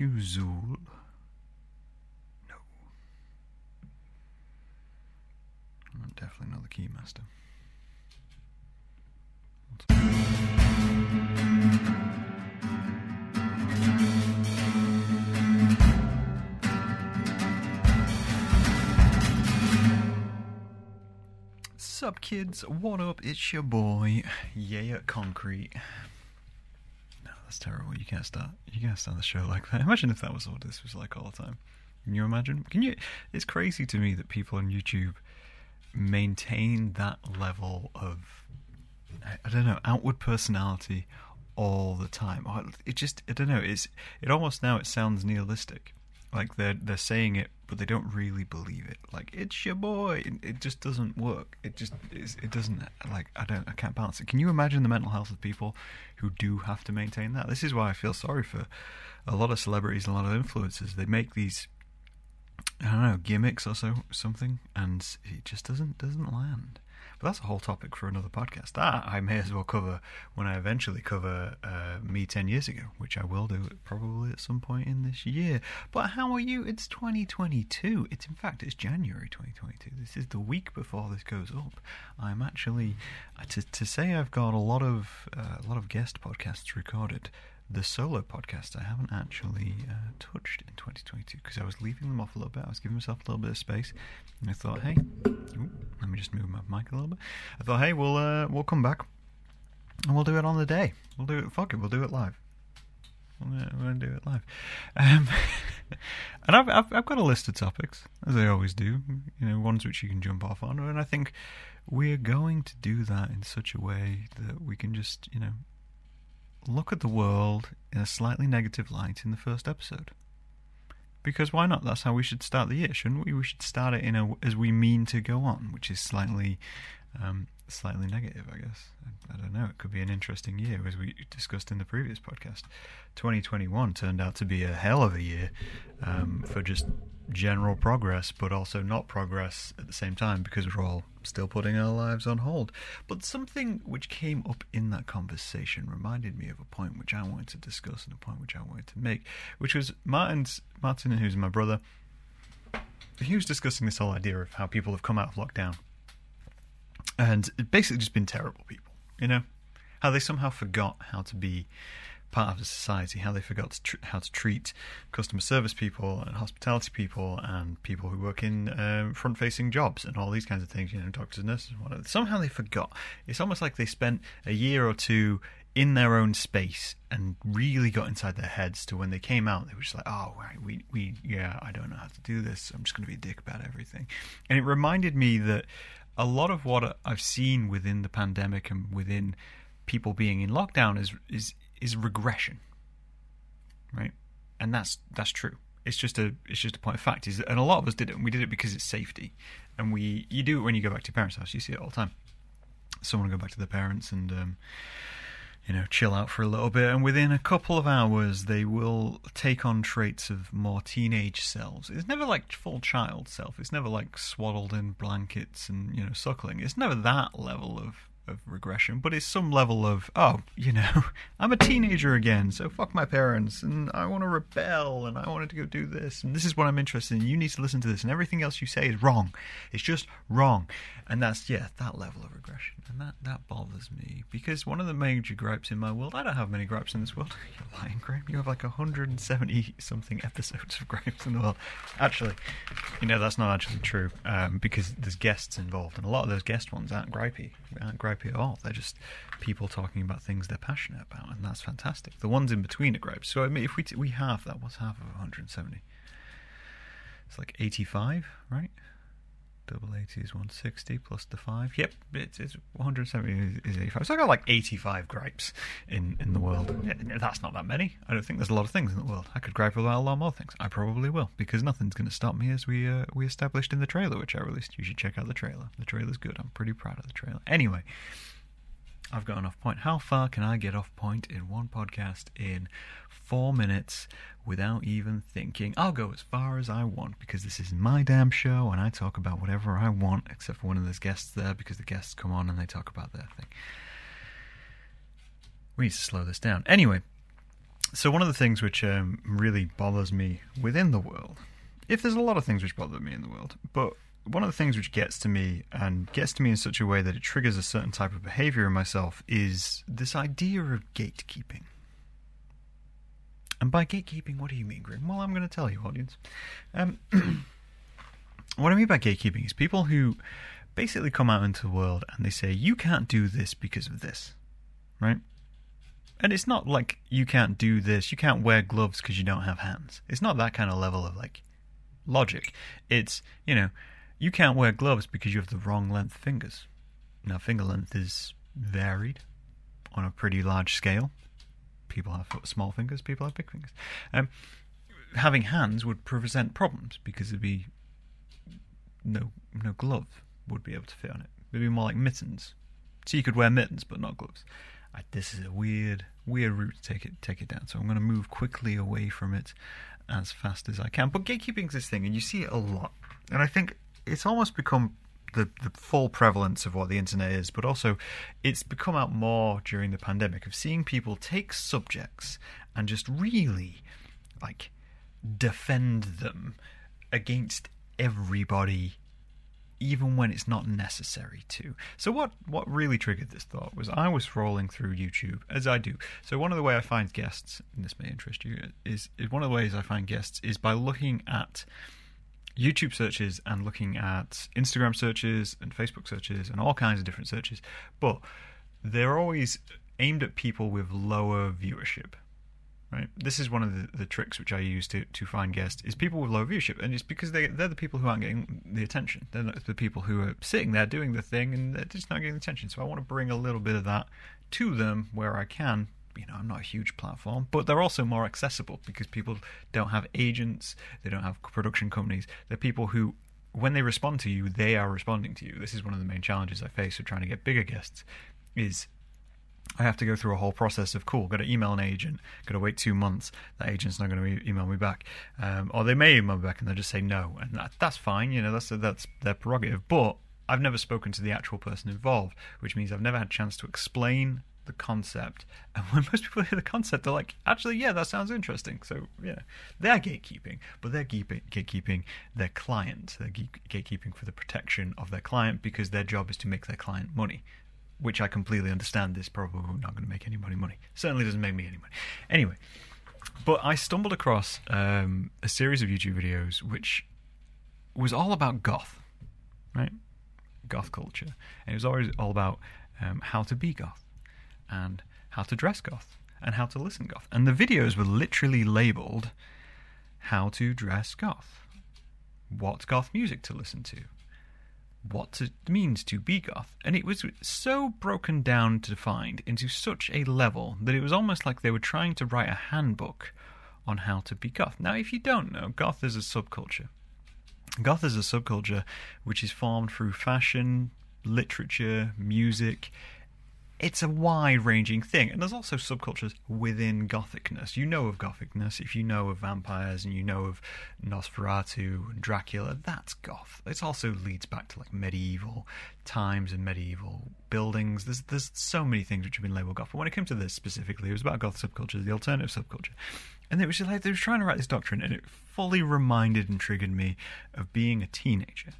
Are you Zuul? No. I'm definitely not the Keymaster. Sup, kids? What up? It's your boy, Yeah Concrete. That's terrible. You can't start. You can't start the show like that. Imagine if that was what this was like all the time. Can you imagine? Can you? It's crazy to me that people on YouTube maintain that level of I, I don't know outward personality all the time. Oh, it just I don't know. It's it almost now it sounds nihilistic. Like they're they're saying it, but they don't really believe it. Like it's your boy. It, just doesn't work. It just it doesn't like I don't I can't balance it. Can you imagine the mental health of people who do have to maintain that? This is why I feel sorry for a lot of celebrities and a lot of influencers. They make these I don't know gimmicks or so something, and it just doesn't doesn't land. But that's a whole topic for another podcast. That I may as well cover when I eventually cover uh, me 10 years ago, which I will do probably at some point in this year. But how are you? It's 2022. It's in fact it's January 2022. This is the week before this goes up. I'm actually uh, to to say I've got a lot of uh, a lot of guest podcasts recorded the solo podcast I haven't actually uh, touched in 2022 because I was leaving them off a little bit. I was giving myself a little bit of space, and I thought, hey, ooh, let me just move my mic a little bit. I thought, hey, we'll uh, we'll come back and we'll do it on the day. We'll do it. Fuck it, we'll do it live. We're going to do it live. Um, and I've, I've I've got a list of topics as I always do. You know, ones which you can jump off on, and I think we're going to do that in such a way that we can just you know look at the world in a slightly negative light in the first episode. Because why not? That's how we should start the year, shouldn't we? We should start it in a as we mean to go on, which is slightly, um, slightly negative, I guess. I, I don't know. It could be an interesting year, as we discussed in the previous podcast. 2021 turned out to be a hell of a year um, for just general progress, but also not progress at the same time because we're all still putting our lives on hold. But something which came up in that conversation reminded me of a point which I wanted to discuss and a point which I wanted to make, which was Martin's Martin, who's my brother. He was discussing this whole idea of how people have come out of lockdown and basically just been terrible people, you know, how they somehow forgot how to be part of the society, how they forgot to tr- how to treat customer service people and hospitality people and people who work in um, front-facing jobs and all these kinds of things, you know, doctors, nurses, whatever. Somehow they forgot. It's almost like they spent a year or two in their own space and really got inside their heads to when they came out they were just like oh we we yeah I don't know how to do this I'm just going to be a dick about everything and it reminded me that a lot of what I've seen within the pandemic and within people being in lockdown is is is regression, right? And that's that's true. It's just a it's just a point of fact. Is and a lot of us did it, and we did it because it's safety. And we you do it when you go back to your parents' house. You see it all the time. Someone will go back to their parents and um, you know chill out for a little bit, and within a couple of hours they will take on traits of more teenage selves. It's never like full child self. It's never like swaddled in blankets and you know suckling. It's never that level of of regression, but it's some level of, oh, you know, I'm a teenager again, so fuck my parents, and I want to rebel, and I wanted to go do this, and this is what I'm interested in. You need to listen to this, and everything else you say is wrong. It's just wrong. And that's, yeah, that level of regression. And that, that bothers me, because one of the major gripes in my world, I don't have many gripes in this world. You're lying, Graham. You have like 170 something episodes of gripes in the world. Actually, you know, that's not actually true, um, because there's guests involved, and a lot of those guest ones aren't gripey, aren't gripey at all. They're just people talking about things they're passionate about, and that's fantastic. The ones in between are gripes. So I mean, if we t- we have that, what's half of 170? It's like 85, right? Double 80 is 160 plus the 5. Yep, it's, it's 170 is 85. So I got like 85 gripes in, in the world. That's not that many. I don't think there's a lot of things in the world. I could gripe about a lot more things. I probably will, because nothing's going to stop me as we uh, we established in the trailer, which I released. You should check out the trailer. The trailer's good. I'm pretty proud of the trailer. Anyway, I've got enough point. How far can I get off point in one podcast in four minutes without even thinking? I'll go as far as I want because this is my damn show and I talk about whatever I want, except for when there's guests there because the guests come on and they talk about their thing. We need to slow this down. Anyway, so one of the things which um, really bothers me within the world, if there's a lot of things which bother me in the world, but one of the things which gets to me and gets to me in such a way that it triggers a certain type of behavior in myself is this idea of gatekeeping. And by gatekeeping, what do you mean, Grim? Well, I'm going to tell you, audience. Um, what I mean by gatekeeping is people who basically come out into the world and they say, you can't do this because of this, right? And it's not like you can't do this, you can't wear gloves because you don't have hands. It's not that kind of level of like logic. It's, you know, you can't wear gloves because you have the wrong length fingers. Now, finger length is varied on a pretty large scale. People have small fingers, people have big fingers. Um, having hands would present problems because there'd be no no glove would be able to fit on it. It'd be more like mittens. So you could wear mittens but not gloves. I, this is a weird weird route to take it take it down. So I'm going to move quickly away from it as fast as I can. But gatekeeping's this thing, and you see it a lot. And I think it's almost become the, the full prevalence of what the internet is, but also it's become out more during the pandemic of seeing people take subjects and just really like defend them against everybody even when it's not necessary to. So what what really triggered this thought was I was scrolling through YouTube as I do. So one of the way I find guests, and this may interest you, is, is one of the ways I find guests is by looking at YouTube searches and looking at Instagram searches and Facebook searches and all kinds of different searches, but they're always aimed at people with lower viewership right? This is one of the, the tricks which I use to, to find guests is people with low viewership, and it's because they they're the people who aren't getting the attention. They're not the people who are sitting there doing the thing and they're just not getting the attention. So I want to bring a little bit of that to them where I can. You know, I'm not a huge platform, but they're also more accessible because people don't have agents, they don't have production companies. They're people who when they respond to you, they are responding to you. This is one of the main challenges I face with trying to get bigger guests is I have to go through a whole process of cool, got to email an agent, got to wait two months. That agent's not going to email me back, um, or they may email me back and they'll just say no, and that, that's fine. You know, that's that's their prerogative. But I've never spoken to the actual person involved, which means I've never had a chance to explain the concept. And when most people hear the concept, they're like, actually, yeah, that sounds interesting. So, yeah, they're gatekeeping, but they're gatekeeping their client. They're gatekeeping for the protection of their client because their job is to make their client money which I completely understand is probably not going to make anybody money. Certainly doesn't make me any money. Anyway, but I stumbled across um, a series of YouTube videos which was all about goth, right? Goth culture. And it was always all about um, how to be goth and how to dress goth and how to listen goth. And the videos were literally labeled how to dress goth, what goth music to listen to, what it means to be goth, and it was so broken down to find into such a level that it was almost like they were trying to write a handbook on how to be goth. Now, if you don't know, goth is a subculture. Goth is a subculture which is formed through fashion, literature, music, it's a wide ranging thing. And there's also subcultures within Gothicness. You know of Gothicness if you know of vampires and you know of Nosferatu and Dracula. That's Goth. It also leads back to like medieval times and medieval buildings. There's there's so many things which have been labeled Goth. But when it came to this specifically, it was about Goth subculture, the alternative subculture. And it was just like they were trying to write this doctrine, and it fully reminded and triggered me of being a teenager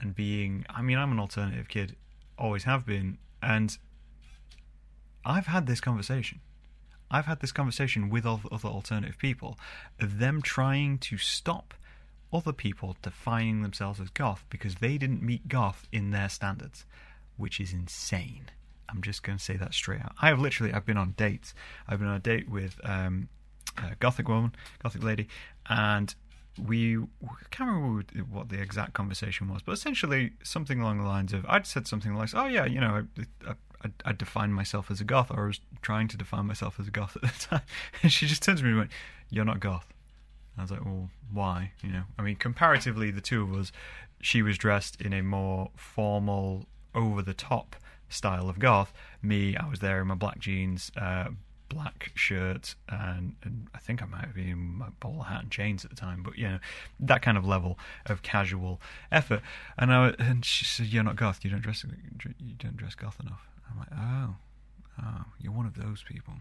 and being. I mean, I'm an alternative kid, always have been, and I've had this conversation. I've had this conversation with other alternative people of them trying to stop other people defining themselves as goth because they didn't meet goth in their standards, which is insane. I'm just going to say that straight out. I have literally I've been on dates. I've been on a date with um, a gothic woman, gothic lady, and we I can't remember what the exact conversation was, but essentially something along the lines of I'd said something like, "Oh yeah, you know, I, I I, I defined myself as a goth, or I was trying to define myself as a goth at the time. And she just turns to me and went, "You're not goth." I was like, "Well, why?" You know, I mean, comparatively, the two of us, she was dressed in a more formal, over-the-top style of goth. Me, I was there in my black jeans, uh, black shirt, and, and, I think I might have been in my bowler hat and chains at the time, but you know that kind of level of casual effort. And I and she said, "You're not goth. You don't dress. You don't dress goth enough." I'm like, oh, oh, you're one of those people.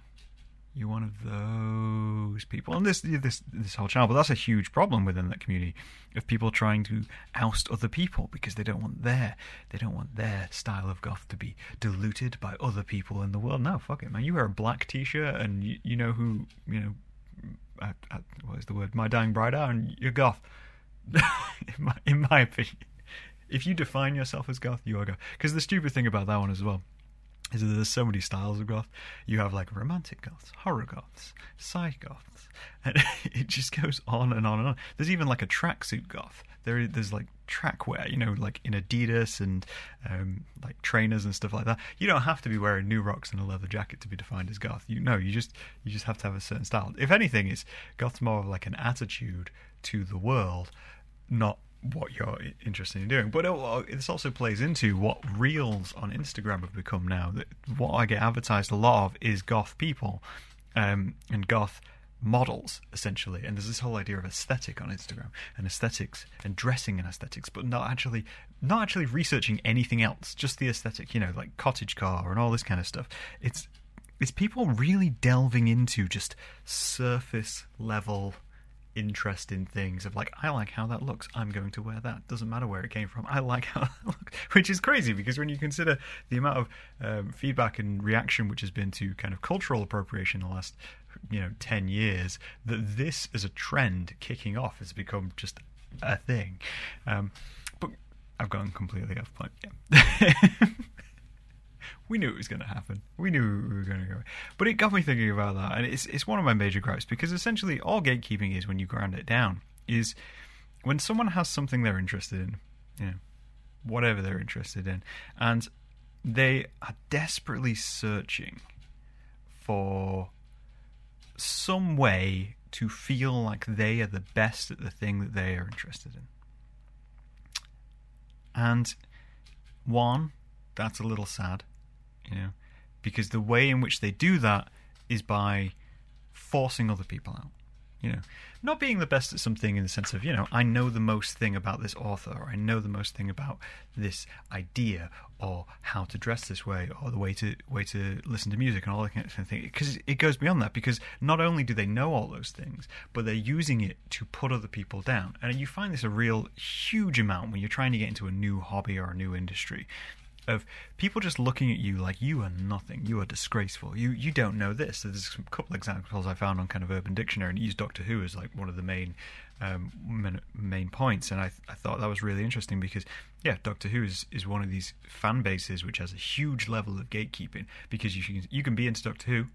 You're one of those people, and this this this whole channel. But that's a huge problem within that community of people trying to oust other people because they don't want their they don't want their style of goth to be diluted by other people in the world. No, fuck it, man. You wear a black t-shirt, and you, you know who you know. Uh, uh, what is the word? My dying bride are, and you're goth. in, my, in my opinion, if you define yourself as goth, you are goth. Because the stupid thing about that one as well is that there's so many styles of goth. You have like romantic goths, horror goths, psych goths, and it just goes on and on and on. There's even like a tracksuit goth. There, there's like track wear, you know, like in Adidas and um, like trainers and stuff like that. You don't have to be wearing new rocks and a leather jacket to be defined as goth. You know, you just you just have to have a certain style. If anything, it's goth's more of like an attitude to the world, not what you're interested in doing. But it, this also plays into what reels on Instagram have become now. What I get advertised a lot of is goth people um, and goth models essentially and there's this whole idea of aesthetic on instagram and aesthetics and dressing and aesthetics but not actually not actually researching anything else just the aesthetic you know like cottagecore and all this kind of stuff it's it's people really delving into just surface level interest in things of like I like how that looks. I'm going to wear that. Doesn't matter where it came from. I like how that looks, which is crazy because when you consider the amount of um, feedback and reaction which has been to kind of cultural appropriation in the last you know 10 years that this as a trend kicking off has become just a thing um, but i've gone completely off point yeah we knew it was going to happen. We knew we were going to go. But it got me thinking about that, and it's it's one of my major gripes because essentially all gatekeeping is when you ground it down is when someone has something they're interested in, you know, whatever they're interested in, and they are desperately searching for some way to feel like they are the best at the thing that they are interested in. And one, that's a little sad you know, because the way in which they do that is by forcing other people out. You know, not being the best at something in the sense of, you know, I know the most thing about this author, or I know the most thing about this idea, or how to dress this way, or the way to way to listen to music, and all that kind of thing. Because it goes beyond that. Because not only do they know all those things, but they're using it to put other people down. And you find this a real huge amount when you're trying to get into a new hobby or a new industry of people just looking at you like you are nothing, you are disgraceful, you you don't know this. There's a couple examples I found on kind of Urban Dictionary and used Doctor Who as like one of the main um, main points, and I I thought that was really interesting because yeah, Doctor Who is, is one of these fan bases which has a huge level of gatekeeping because you can, you can be into Doctor Who.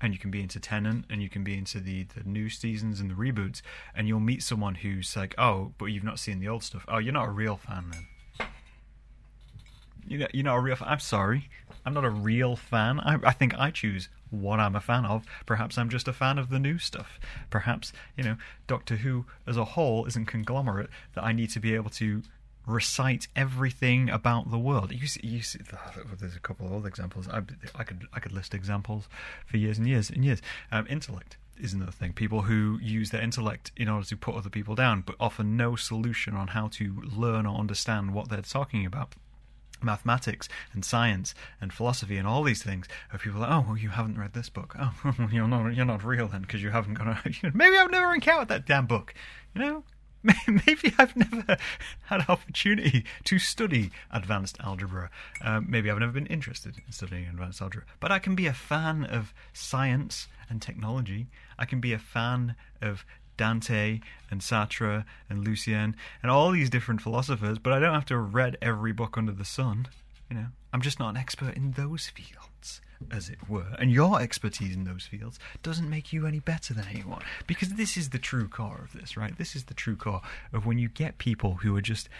And you can be into Tennant, and you can be into the, the new seasons and the reboots, and you'll meet someone who's like, "Oh, but you've not seen the old stuff. Oh, you're not a real fan then." You know, you're not a real fan. I'm sorry. I'm not a real fan. I, I think I choose what I'm a fan of. Perhaps I'm just a fan of the new stuff. Perhaps, you know, Doctor Who as a whole isn't conglomerate that I need to be able to recite everything about the world. You see, you see there's a couple of other examples. I, I, could I could list examples for years and years and years. Um, intellect is another thing. People who use their intellect in order to put other people down, but offer no solution on how to learn or understand what they're talking about mathematics and science and philosophy and all these things of people like, oh well you haven't read this book. Oh you're not you're not real then because you haven't got a maybe I've never encountered that damn book. You know maybe I've never had an opportunity to study advanced algebra. Um, maybe I've never been interested in studying advanced algebra. But I can be a fan of science and technology. I can be a fan of Dante and Sartre and Lucien and all these different philosophers, but I don't have to read every book under the sun. You know, I'm just not an expert in those fields, as it were. And your expertise in those fields doesn't make you any better than anyone. Because this is the true core of this, right? This is the true core of when you get people who are just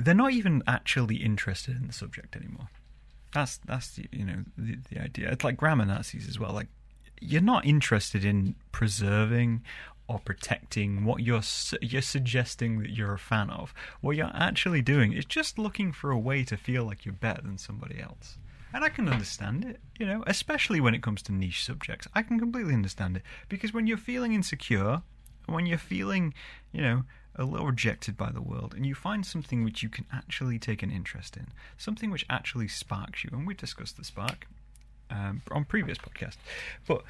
they're not even actually interested in the subject anymore. That's that's you know the, the idea. It's like grammar Nazis as well. Like you're not interested in preserving or protecting what you're you're suggesting that you're a fan of. What you're actually doing is just looking for a way to feel like you're better than somebody else. And I can understand it, you know, especially when it comes to niche subjects. I can completely understand it because when you're feeling insecure, when you're feeling, you know, a little rejected by the world, and you find something which you can actually take an interest in, something which actually sparks you, and we discussed the spark um, on previous podcast, but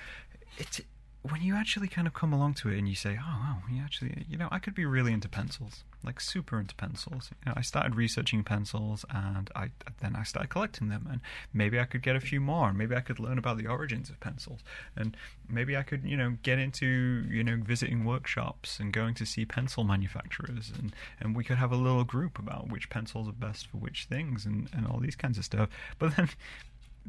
it's when you actually kind of come along to it and you say, oh, wow, you actually, you know, I could be really into pencils, like super into pencils. You know, I started researching pencils and I then I started collecting them and maybe I could get a few more. and Maybe I could learn about the origins of pencils and maybe I could, you know, get into, you know, visiting workshops and going to see pencil manufacturers and, and we could have a little group about which pencils are best for which things and, and all these kinds of stuff. But then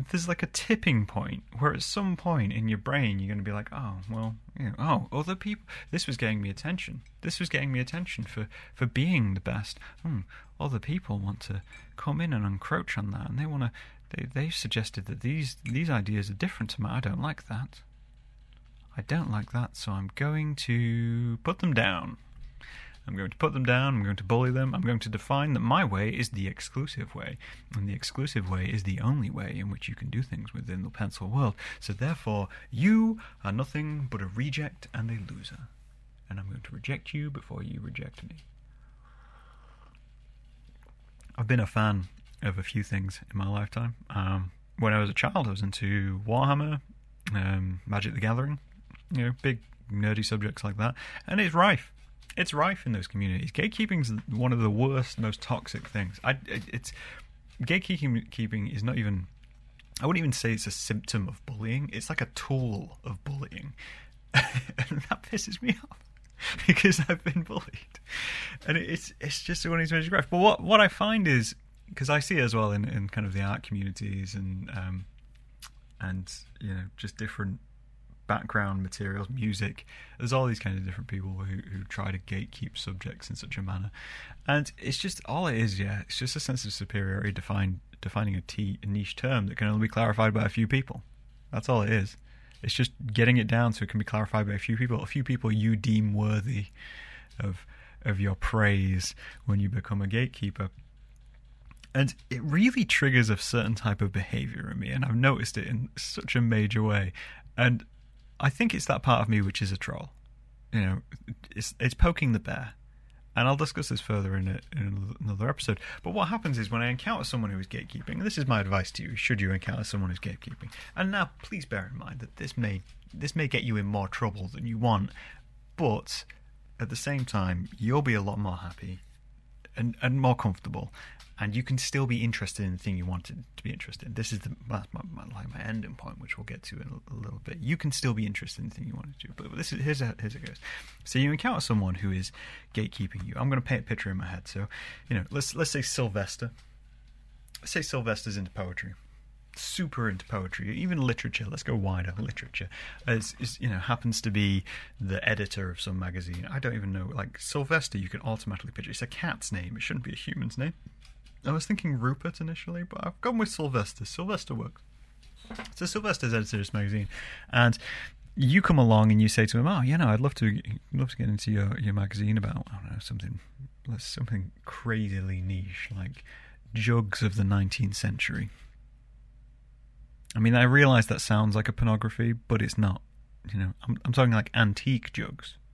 there's like a tipping point where at some point in your brain you're going to be like, oh, well, you know, oh, other people. This was getting me attention. This was getting me attention for for being the best. Hmm, other people want to come in and encroach on that, and they want to. They they suggested that these these ideas are different to mine. I don't like that. I don't like that, so I'm going to put them down. I'm going to put them down, I'm going to bully them, I'm going to define that my way is the exclusive way, and the exclusive way is the only way in which you can do things within the pencil world. So therefore, you are nothing but a reject and a loser. And I'm going to reject you before you reject me. I've been a fan of a few things in my lifetime. Um, when I was a child, I was into Warhammer, um, Magic the Gathering, you know, big nerdy subjects like that, and it's rife it's rife in those communities. Gatekeeping is one of the worst, most toxic things. I, it's gatekeeping keeping is not even. I wouldn't even say it's a symptom of bullying. It's like a tool of bullying, and that pisses me off because I've been bullied, and it's it's just one of these major But what what I find is because I see it as well in, in kind of the art communities and um, and you know just different background materials, music. There's all these kind of different people who, who try to gatekeep subjects in such a manner, and it's just all it is. Yeah, it's just a sense of superiority defined defining a, t- a niche term that can only be clarified by a few people. That's all it is. It's just getting it down so it can be clarified by a few people. A few people you deem worthy of of your praise when you become a gatekeeper. And it really triggers a certain type of behavior in me, and I've noticed it in such a major way. And I think it's that part of me which is a troll. You know, it's it's poking the bear, and I'll discuss this further in, a, in another episode. But what happens is when I encounter someone who is gatekeeping, this is my advice to you: should you encounter someone who's gatekeeping, and now please bear in mind that this may this may get you in more trouble than you want, but at the same time, you'll be a lot more happy and, and more comfortable and you can still be interested in the thing you wanted to be interested in. This is the my, my, like my ending point, which we'll get to in a, a, little bit. You can still be interested in the thing you wanted to but this is here's how, here's it goes. So you encounter someone who is gatekeeping you. I'm going to paint a picture in my head. So you know, let's let's say Sylvester. Let's say Sylvester's into poetry super into poetry, even literature. Let's go wider. Literature, as is, you know, happens to be the editor of some magazine. I don't even know. Like Sylvester, you can automatically picture. It's a cat's name. It shouldn't be a human's name. I was thinking Rupert initially, but I've gone with Sylvester. Sylvester works. So Sylvester's editor of this magazine, and you come along and you say to him, "Oh, you know, I'd love to love to get into your, your magazine about I don't know something something crazily niche like jugs of the 19th century." I mean, I realize that sounds like a pornography, but it's not. You know, I'm, I'm talking like antique jugs.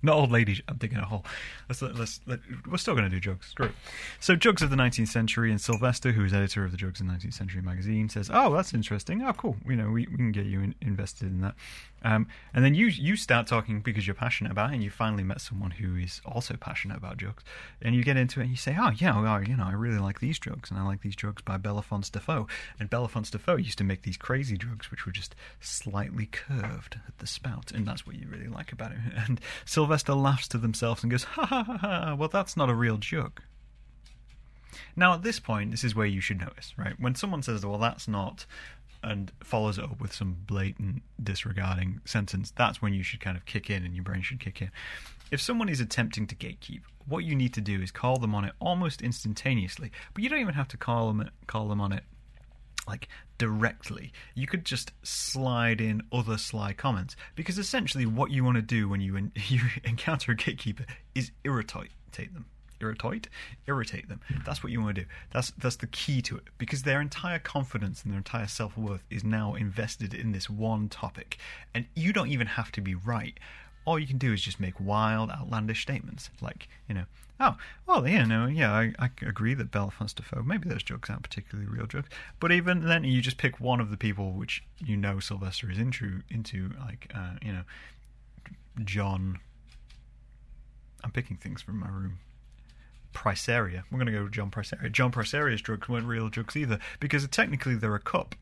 Not old ladies. I'm digging a hole. Let's let's let, we're still going to do jugs. Screw it. So, Jugs of the 19th Century and Sylvester, who is editor of the Jugs of the 19th Century magazine, says, "Oh, that's interesting. Oh, cool. You know, we, we can get you in, invested in that." Um, and then you you start talking because you're passionate about it, and you finally met someone who is also passionate about jugs, and you get into it and you say, "Oh, yeah, well, you know, I really like these jugs, and I like these jugs by Bellefonce Defoe." And Bellefonce Defoe used to make these crazy jugs, which were just slightly curved at the spout, and that's what you really like about it. And Sylvester laughs to themselves and goes, "Ha ha ha ha! Well, that's not a real jug." Now, at this point, this is where you should notice, right? When someone says, "Well, that's not and follows it up with some blatant disregarding sentence, that's when you should kind of kick in and your brain should kick in. If someone is attempting to gatekeep, what you need to do is call them on it almost instantaneously. But you don't even have to call them call them on it like directly. You could just slide in other sly comments because essentially what you want to do when you you encounter a gatekeeper is irritate them irritate, irritate them. That's what you want to do. That's that's the key to it because their entire confidence and their entire self worth is now invested in this one topic, and you don't even have to be right. all you can do is just make wild, outlandish statements like, you know, oh, well, you know, yeah, I, I agree that Bellefonce Defoe, maybe those jokes aren't particularly real jokes, but even then, you just pick one of the people which you know Sylvester is into, into like, uh, you know, John. I'm picking things from my room. Priceria. We're going to go with John Priceria. John Priceria's drugs weren't real drugs either, because technically they're a cup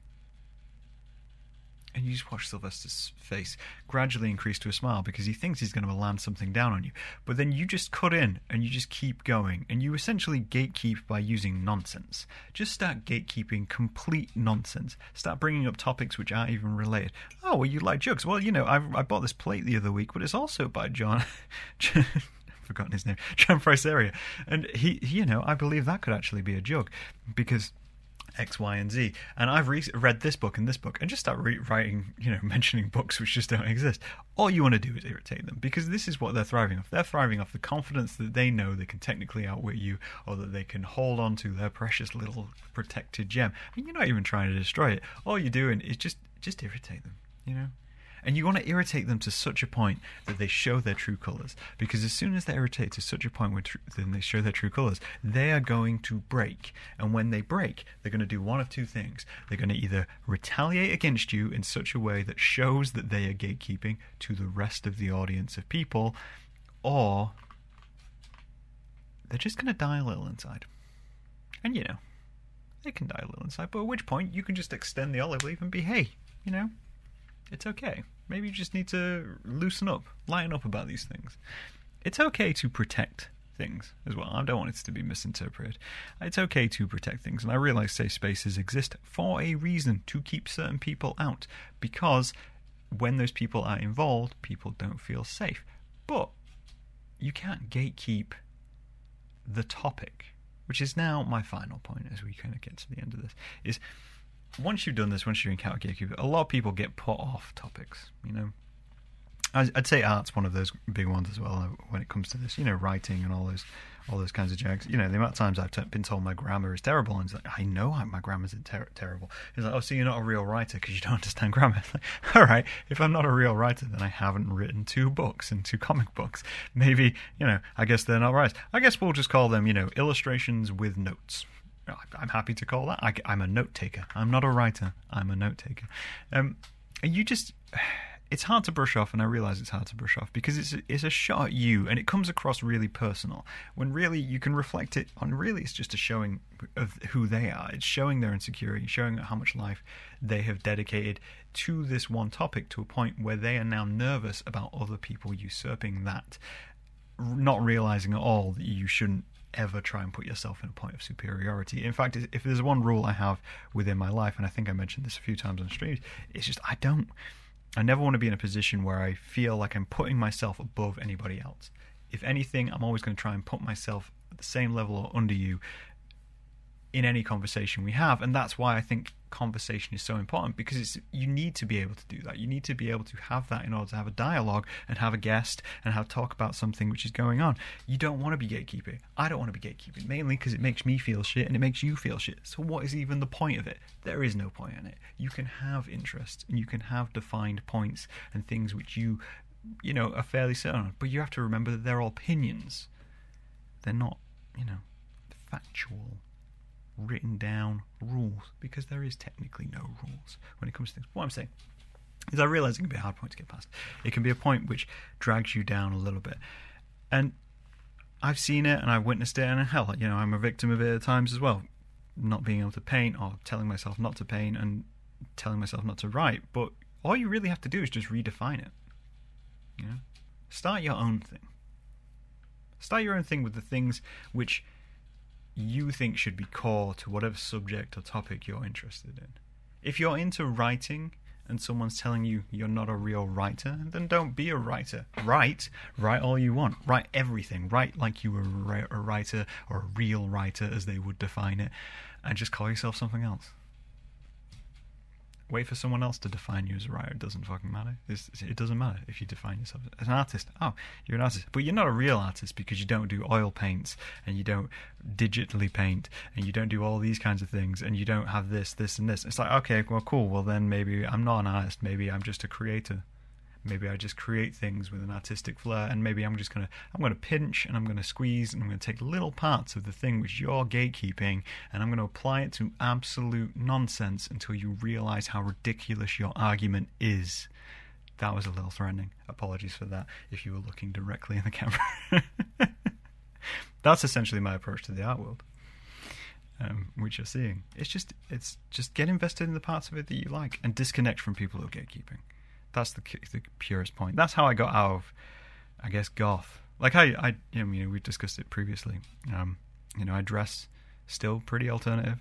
and you just watch Sylvester's face gradually increase to a smile because he thinks he's going to land something down on you. But then you just cut in and you just keep going, and you essentially gatekeep by using nonsense. Just start gatekeeping complete nonsense. Start bringing up topics which aren't even related. Oh, well, you like jokes? Well, you know, I, I bought this plate the other week, but it's also by John. forgotten his name, John Priceria, and he, he, you know, I believe that could actually be a joke because X, Y, and Z. And I've re- read this book and this book, and just start re- writing, you know, mentioning books which just don't exist. All you want to do is irritate them because this is what they're thriving off. They're thriving off the confidence that they know they can technically outwit you, or that they can hold on to their precious little protected gem. I mean, you're not even trying to destroy it. All you're doing is just just irritate them. You know. And you want to irritate them to such a point that they show their true colors. Because as soon as they irritate to such a point where tr- then they show their true colors, they are going to break. And when they break, they're going to do one of two things. They're going to either retaliate against you in such a way that shows that they are gatekeeping to the rest of the audience of people, or they're just going to die a little inside. And you know, they can die a little inside, but at which point you can just extend the olive leaf and be, hey, you know, it's okay. Maybe you just need to loosen up, lighten up about these things. It's okay to protect things as well. I don't want it to be misinterpreted. It's okay to protect things, and I realize safe spaces exist for a reason to keep certain people out because when those people are involved, people don't feel safe. But you can't gatekeep the topic, which is now my final point as we kind of get to the end of this. Is once you've done this, once you're in Counter Gearcube, a lot of people get put off topics. You know, I'd say art's one of those big ones as well uh, when it comes to this. You know, writing and all those, all those kinds of jags. You know, the amount of times I've t- been told my grammar is terrible, and it's like I know my grammar's ter- terrible. It's like, oh, so you're not a real writer because you don't understand grammar. Like, all right, if I'm not a real writer, then I haven't written two books and two comic books. Maybe you know, I guess they're not right. I guess we'll just call them, you know, illustrations with notes. I'm happy to call that. I, am a note taker. I'm not a writer. I'm a note taker. Um, you just, it's hard to brush off, and I realize it's hard to brush off because it's it's a shot at you, and it comes across really personal. When really you can reflect it on, really it's just a showing of who they are. It's showing their insecurity, showing how much life they have dedicated to this one topic to a point where they are now nervous about other people usurping that, not realizing at all that you shouldn't ever try and put yourself in a point of superiority. In fact, if there's one rule I have within my life, and I think I mentioned this a few times on streams, it's just I don't, I never want to be in a position where I feel like I'm putting myself above anybody else. If anything, I'm always going to try and put myself at the same level or under you in any conversation we have and that's why i think conversation is so important because it's you need to be able to do that. You need to be able to have that in order to have a dialogue and have a guest and have talk about something which is going on. You don't want to be gatekeeping. I don't want to be gatekeeping mainly because it makes me feel shit and it makes you feel shit. So what is even the point of it? There is no point in it. You can have interests and you can have defined points and things which you you know are fairly certain on. But you have to remember that they're opinions. They're not you know factual written down rules because there is technically no rules when it comes to things. What I'm saying is, I realize it can be a hard point to get past. It can be a point which drags you down a little bit, and I've seen it and I've witnessed it, and hell, you know, I'm a victim of it at times as well. Not being able to paint, or telling myself not to paint, and telling myself not to write. But all you really have to do is just redefine it. You know, start your own thing. Start your own thing with the things which you think should be core to whatever subject or topic you're interested in. If you're into writing and someone's telling you you're not a real writer, then don't be a writer. Write, write all you want. Write everything. Write like you were a writer or a real writer, as they would define it, and just call yourself something else. Wait for someone else to define you as a writer. It doesn't fucking matter. It's, it doesn't matter if you define yourself as an artist. Oh, you're an artist. But you're not a real artist because you don't do oil paints and you don't digitally paint and you don't do all these kinds of things and you don't have this, this, and this. It's like, okay, well, cool. Well, then maybe I'm not an artist. Maybe I'm just a creator. Maybe I just create things with an artistic flair, and maybe I'm just gonna I'm gonna pinch and I'm gonna squeeze and I'm gonna take little parts of the thing which you're gatekeeping, and I'm gonna apply it to absolute nonsense until you realize how ridiculous your argument is. That was a little threatening. Apologies for that if you were looking directly in the camera. That's essentially my approach to the art world. Um, which you're seeing. It's just it's just get invested in the parts of it that you like and disconnect from people who are gatekeeping. That's the the purest point. That's how I got out of, I guess, goth. Like I, I, you know, we discussed it previously. Um, you know, I dress still pretty alternative.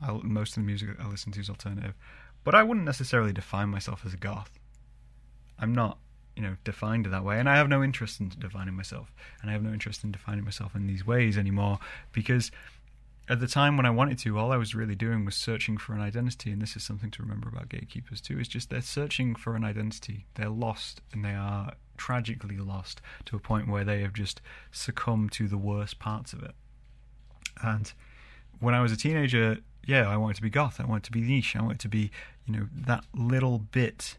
I, most of the music I listen to is alternative, but I wouldn't necessarily define myself as a goth. I'm not, you know, defined that way, and I have no interest in defining myself, and I have no interest in defining myself in these ways anymore because at the time when I wanted to, all I was really doing was searching for an identity, and this is something to remember about gatekeepers too. Is just they're searching for an identity. They're lost, and they are tragically lost to a point where they have just succumbed to the worst parts of it. And when I was a teenager, yeah, I wanted to be goth. I wanted to be niche. I wanted to be, you know, that little bit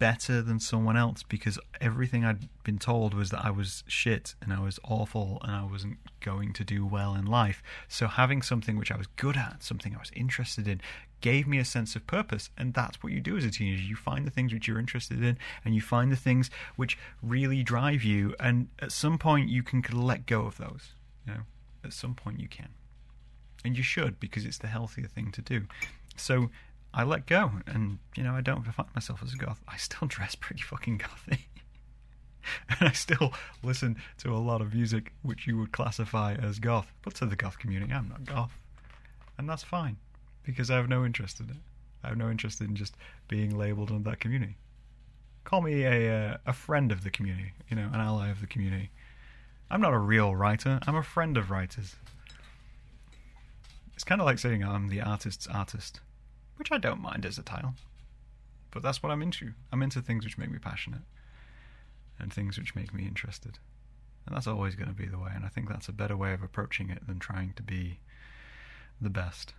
better than someone else because everything I'd been told was that I was shit and I was awful and I wasn't going to do well in life. So having something which I was good at, something I was interested in, gave me a sense of purpose. And that's what you do as a teenager. You find the things which you're interested in and you find the things which really drive you. And at some point, you can let go of those. You know, at some point, you can. And you should because it's the healthier thing to do. So I let go, and you know I don't define myself as a goth. I still dress pretty fucking gothy, and I still listen to a lot of music which you would classify as goth. But to the goth community, I'm not goth, and that's fine because I have no interest in it. I have no interest in just being labelled in that community. Call me a uh, a friend of the community, you know, an ally of the community. I'm not a real writer. I'm a friend of writers. It's kind of like saying I'm the artist's artist which I don't mind as a title. But that's what I'm into. I'm into things which make me passionate and things which make me interested. And that's always going to be the way. And I think that's a better way of approaching it than trying to be the best.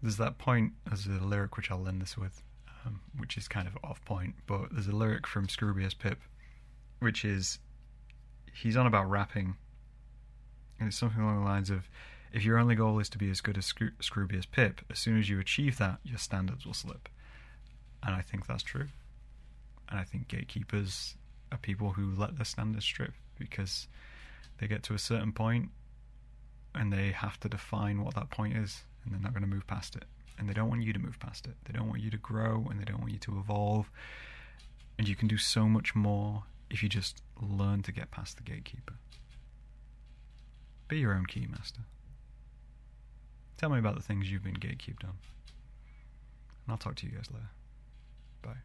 There's that point, there's a lyric which I'll end this with, um, which is kind of off point, but there's a lyric from Scroobius Pip, which is he's on about rapping. And it's something along the lines of if your only goal is to be as good as Scroo- Scrooby as Pip, as soon as you achieve that, your standards will slip. And I think that's true. And I think gatekeepers are people who let their standards strip because they get to a certain point and they have to define what that point is and they're not going to move past it. And they don't want you to move past it. They don't want you to grow and they don't want you to evolve. And you can do so much more if you just learn to get past the gatekeeper. Be your own keymaster. Tell me about the things you've been gatekeeped on. And I'll talk to you guys later. Bye.